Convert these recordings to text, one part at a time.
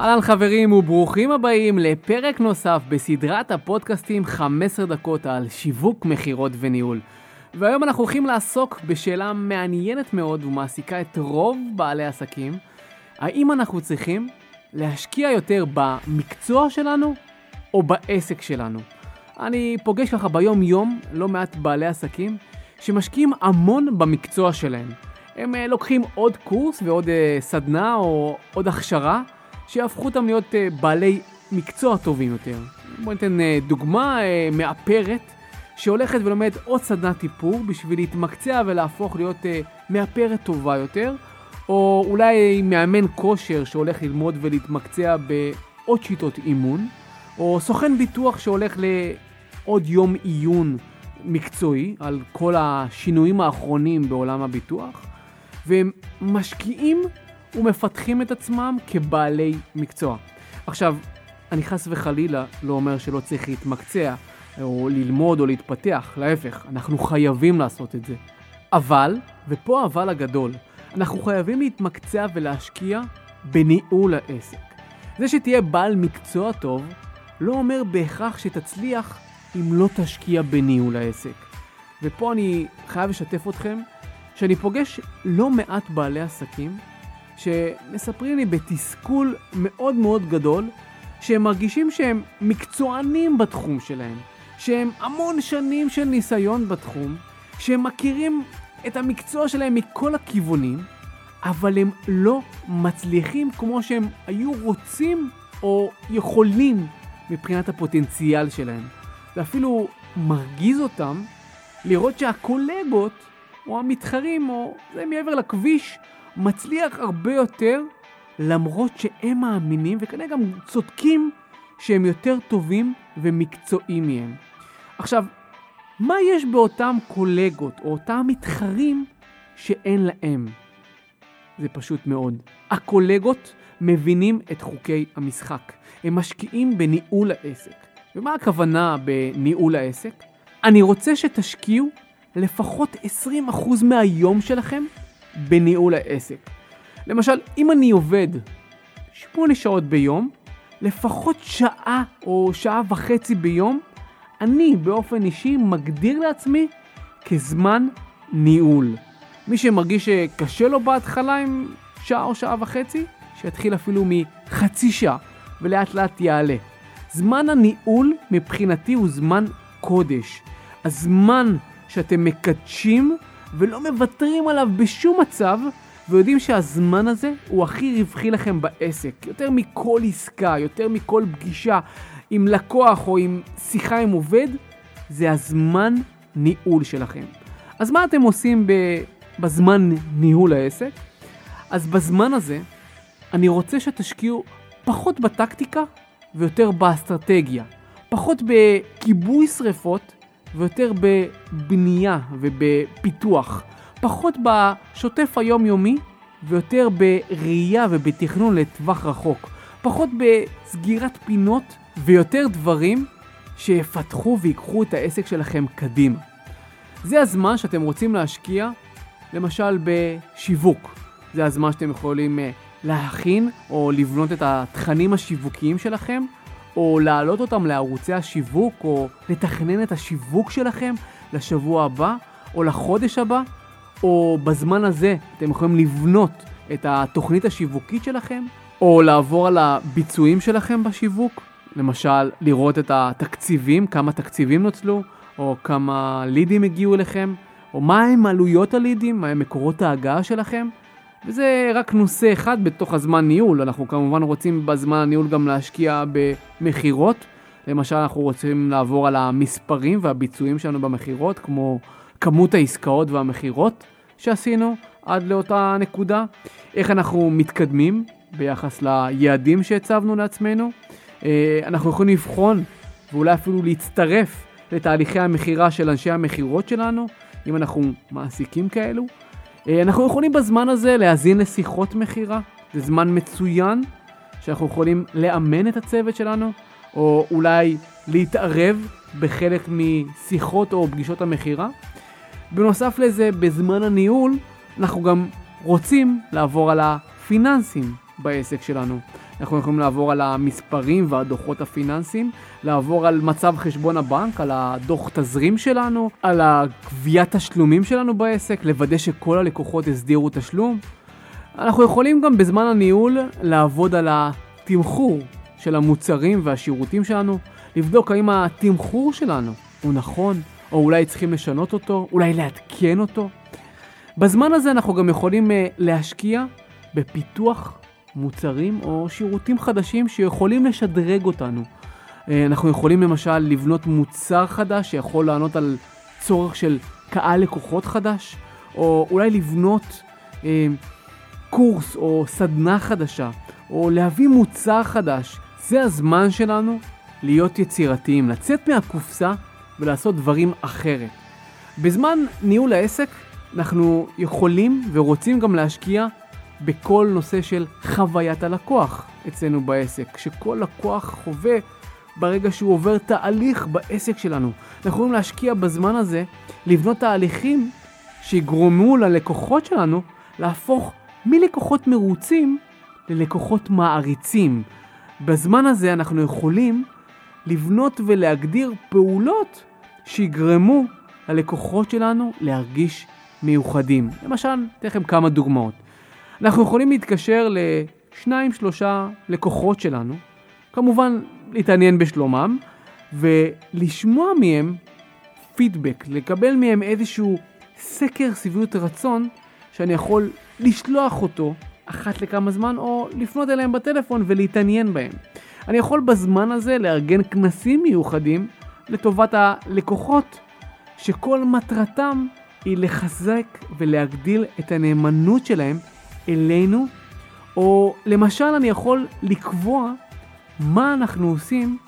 אהלן חברים וברוכים הבאים לפרק נוסף בסדרת הפודקאסטים 15 דקות על שיווק, מכירות וניהול. והיום אנחנו הולכים לעסוק בשאלה מעניינת מאוד ומעסיקה את רוב בעלי העסקים. האם אנחנו צריכים להשקיע יותר במקצוע שלנו או בעסק שלנו? אני פוגש ככה ביום יום לא מעט בעלי עסקים שמשקיעים המון במקצוע שלהם. הם אה, לוקחים עוד קורס ועוד אה, סדנה או עוד הכשרה שיהפכו אותם להיות uh, בעלי מקצוע טובים יותר. בואו ניתן uh, דוגמה uh, מאפרת שהולכת ולומדת עוד סדנת טיפור בשביל להתמקצע ולהפוך להיות מאפרת טובה יותר, או אולי מאמן כושר שהולך ללמוד ולהתמקצע בעוד שיטות אימון, או סוכן ביטוח שהולך לעוד יום עיון מקצועי על כל השינויים האחרונים בעולם הביטוח, והם משקיעים ומפתחים את עצמם כבעלי מקצוע. עכשיו, אני חס וחלילה לא אומר שלא צריך להתמקצע, או ללמוד או להתפתח, להפך, אנחנו חייבים לעשות את זה. אבל, ופה האבל הגדול, אנחנו חייבים להתמקצע ולהשקיע בניהול העסק. זה שתהיה בעל מקצוע טוב, לא אומר בהכרח שתצליח אם לא תשקיע בניהול העסק. ופה אני חייב לשתף אתכם שאני פוגש לא מעט בעלי עסקים שמספרים לי בתסכול מאוד מאוד גדול, שהם מרגישים שהם מקצוענים בתחום שלהם, שהם המון שנים של ניסיון בתחום, שהם מכירים את המקצוע שלהם מכל הכיוונים, אבל הם לא מצליחים כמו שהם היו רוצים או יכולים מבחינת הפוטנציאל שלהם. זה אפילו מרגיז אותם לראות שהקולגות או המתחרים או זה מעבר לכביש מצליח הרבה יותר, למרות שהם מאמינים וכנראה גם צודקים שהם יותר טובים ומקצועיים מהם. עכשיו, מה יש באותם קולגות או אותם מתחרים שאין להם? זה פשוט מאוד. הקולגות מבינים את חוקי המשחק. הם משקיעים בניהול העסק. ומה הכוונה בניהול העסק? אני רוצה שתשקיעו לפחות 20% מהיום שלכם בניהול העסק. למשל, אם אני עובד 8 שעות ביום, לפחות שעה או שעה וחצי ביום, אני באופן אישי מגדיר לעצמי כזמן ניהול. מי שמרגיש שקשה לו בהתחלה עם שעה או שעה וחצי, שיתחיל אפילו מחצי שעה ולאט לאט יעלה. זמן הניהול מבחינתי הוא זמן קודש. הזמן שאתם מקדשים ולא מוותרים עליו בשום מצב, ויודעים שהזמן הזה הוא הכי רווחי לכם בעסק. יותר מכל עסקה, יותר מכל פגישה עם לקוח או עם שיחה עם עובד, זה הזמן ניהול שלכם. אז מה אתם עושים בזמן ניהול העסק? אז בזמן הזה, אני רוצה שתשקיעו פחות בטקטיקה ויותר באסטרטגיה. פחות בכיבוי שריפות ויותר בבנייה ובפיתוח. פחות בשוטף היומיומי ויותר בראייה ובתכנון לטווח רחוק. פחות בסגירת פינות ויותר דברים שיפתחו ויקחו את העסק שלכם קדימה. זה הזמן שאתם רוצים להשקיע, למשל בשיווק. זה הזמן שאתם יכולים אה, להכין או לבנות את התכנים השיווקיים שלכם או להעלות אותם לערוצי השיווק, או לתכנן את השיווק שלכם לשבוע הבא, או לחודש הבא, או בזמן הזה אתם יכולים לבנות את התוכנית השיווקית שלכם, או לעבור על הביצועים שלכם בשיווק, למשל לראות את התקציבים, כמה תקציבים נוצלו, או כמה לידים הגיעו אליכם, או מהם עלויות הלידים, מהם מקורות ההגעה שלכם. וזה רק נושא אחד בתוך הזמן ניהול, אנחנו כמובן רוצים בזמן הניהול גם להשקיע במכירות. למשל, אנחנו רוצים לעבור על המספרים והביצועים שלנו במכירות, כמו כמות העסקאות והמכירות שעשינו עד לאותה נקודה, איך אנחנו מתקדמים ביחס ליעדים שהצבנו לעצמנו. אה, אנחנו יכולים לבחון ואולי אפילו להצטרף לתהליכי המכירה של אנשי המכירות שלנו, אם אנחנו מעסיקים כאלו. אה, אנחנו יכולים בזמן הזה להאזין לשיחות מכירה, זה זמן מצוין שאנחנו יכולים לאמן את הצוות שלנו, או אולי להתערב בחלק משיחות או פגישות המכירה. בנוסף לזה, בזמן הניהול, אנחנו גם רוצים לעבור על הפיננסים בעסק שלנו. אנחנו יכולים לעבור על המספרים והדוחות הפיננסיים, לעבור על מצב חשבון הבנק, על הדוח תזרים שלנו, על הגביית תשלומים שלנו בעסק, לוודא שכל הלקוחות הסדירו תשלום. אנחנו יכולים גם בזמן הניהול לעבוד על התמחור של המוצרים והשירותים שלנו, לבדוק האם התמחור שלנו הוא נכון, או אולי צריכים לשנות אותו, אולי לעדכן אותו. בזמן הזה אנחנו גם יכולים אה, להשקיע בפיתוח מוצרים או שירותים חדשים שיכולים לשדרג אותנו. אה, אנחנו יכולים למשל לבנות מוצר חדש שיכול לענות על צורך של קהל לקוחות חדש, או אולי לבנות אה, קורס או סדנה חדשה, או להביא מוצר חדש. זה הזמן שלנו להיות יצירתיים, לצאת מהקופסה ולעשות דברים אחרת. בזמן ניהול העסק אנחנו יכולים ורוצים גם להשקיע בכל נושא של חוויית הלקוח אצלנו בעסק, שכל לקוח חווה ברגע שהוא עובר תהליך בעסק שלנו. אנחנו יכולים להשקיע בזמן הזה, לבנות תהליכים שיגרמו ללקוחות שלנו להפוך מלקוחות מרוצים ללקוחות מעריצים. בזמן הזה אנחנו יכולים לבנות ולהגדיר פעולות שיגרמו ללקוחות שלנו להרגיש מיוחדים. למשל, אתן לכם כמה דוגמאות. אנחנו יכולים להתקשר לשניים, שלושה לקוחות שלנו, כמובן להתעניין בשלומם, ולשמוע מהם פידבק, לקבל מהם איזשהו סקר סביבות רצון שאני יכול לשלוח אותו אחת לכמה זמן, או לפנות אליהם בטלפון ולהתעניין בהם. אני יכול בזמן הזה לארגן כנסים מיוחדים לטובת הלקוחות, שכל מטרתם היא לחזק ולהגדיל את הנאמנות שלהם אלינו, או למשל אני יכול לקבוע מה אנחנו עושים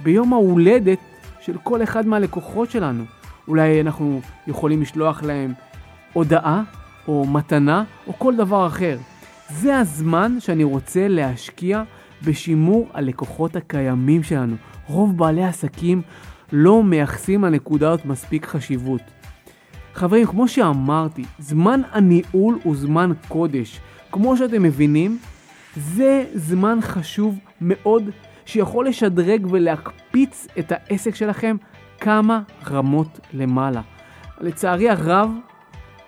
ביום ההולדת של כל אחד מהלקוחות שלנו. אולי אנחנו יכולים לשלוח להם הודעה או מתנה או כל דבר אחר. זה הזמן שאני רוצה להשקיע בשימור הלקוחות הקיימים שלנו. רוב בעלי עסקים לא מייחסים לנקודה הזאת מספיק חשיבות. חברים, כמו שאמרתי, זמן הניהול הוא זמן קודש. כמו שאתם מבינים, זה זמן חשוב מאוד שיכול לשדרג ולהקפיץ את העסק שלכם כמה רמות למעלה. לצערי הרב,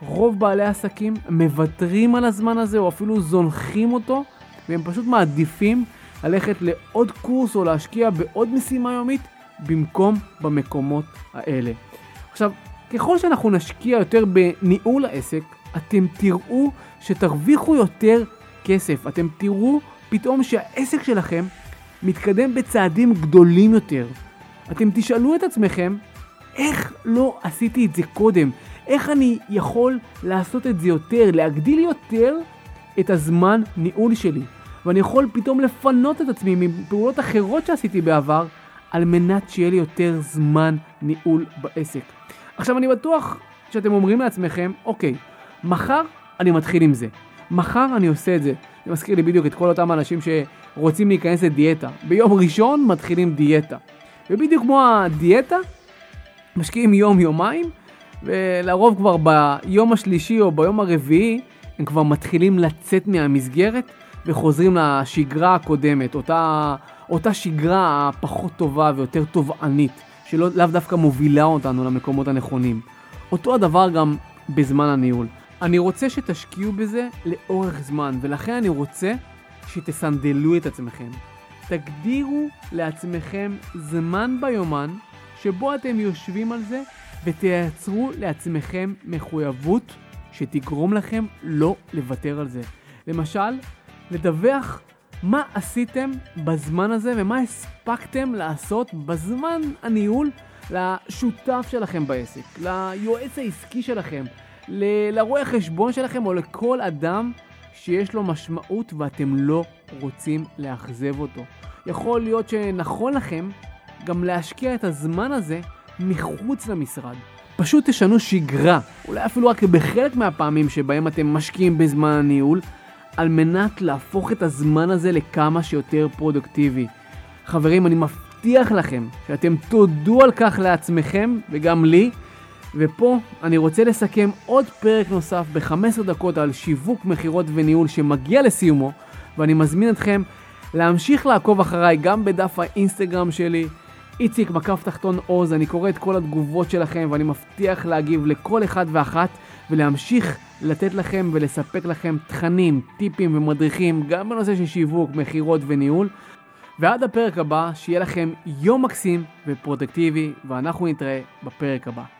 רוב בעלי העסקים מוותרים על הזמן הזה או אפילו זונחים אותו והם פשוט מעדיפים ללכת לעוד קורס או להשקיע בעוד משימה יומית במקום במקומות האלה. עכשיו, ככל שאנחנו נשקיע יותר בניהול העסק, אתם תראו שתרוויחו יותר כסף. אתם תראו פתאום שהעסק שלכם מתקדם בצעדים גדולים יותר. אתם תשאלו את עצמכם, איך לא עשיתי את זה קודם? איך אני יכול לעשות את זה יותר, להגדיל יותר את הזמן ניהול שלי? ואני יכול פתאום לפנות את עצמי מפעולות אחרות שעשיתי בעבר, על מנת שיהיה לי יותר זמן ניהול בעסק. עכשיו אני בטוח שאתם אומרים לעצמכם, אוקיי, מחר אני מתחיל עם זה. מחר אני עושה את זה. זה מזכיר לי בדיוק את כל אותם אנשים שרוצים להיכנס לדיאטה. ביום ראשון מתחילים דיאטה. ובדיוק כמו הדיאטה, משקיעים יום-יומיים, ולרוב כבר ביום השלישי או ביום הרביעי הם כבר מתחילים לצאת מהמסגרת וחוזרים לשגרה הקודמת, אותה, אותה שגרה הפחות טובה ויותר תובענית, שלאו דווקא מובילה אותנו למקומות הנכונים. אותו הדבר גם בזמן הניהול. אני רוצה שתשקיעו בזה לאורך זמן, ולכן אני רוצה שתסנדלו את עצמכם. תגדירו לעצמכם זמן ביומן שבו אתם יושבים על זה ותייצרו לעצמכם מחויבות שתגרום לכם לא לוותר על זה. למשל, לדווח מה עשיתם בזמן הזה ומה הספקתם לעשות בזמן הניהול לשותף שלכם בעסק, ליועץ העסקי שלכם, לרואה חשבון שלכם או לכל אדם שיש לו משמעות ואתם לא רוצים לאכזב אותו. יכול להיות שנכון לכם גם להשקיע את הזמן הזה מחוץ למשרד. פשוט תשנו שגרה, אולי אפילו רק בחלק מהפעמים שבהם אתם משקיעים בזמן הניהול, על מנת להפוך את הזמן הזה לכמה שיותר פרודוקטיבי. חברים, אני מבטיח לכם שאתם תודו על כך לעצמכם וגם לי, ופה אני רוצה לסכם עוד פרק נוסף ב-15 דקות על שיווק, מכירות וניהול שמגיע לסיומו, ואני מזמין אתכם להמשיך לעקוב אחריי גם בדף האינסטגרם שלי, איציק מקף תחתון עוז, אני קורא את כל התגובות שלכם ואני מבטיח להגיב לכל אחד ואחת ולהמשיך לתת לכם ולספק לכם תכנים, טיפים ומדריכים גם בנושא של שיווק, מכירות וניהול. ועד הפרק הבא, שיהיה לכם יום מקסים ופרודקטיבי, ואנחנו נתראה בפרק הבא.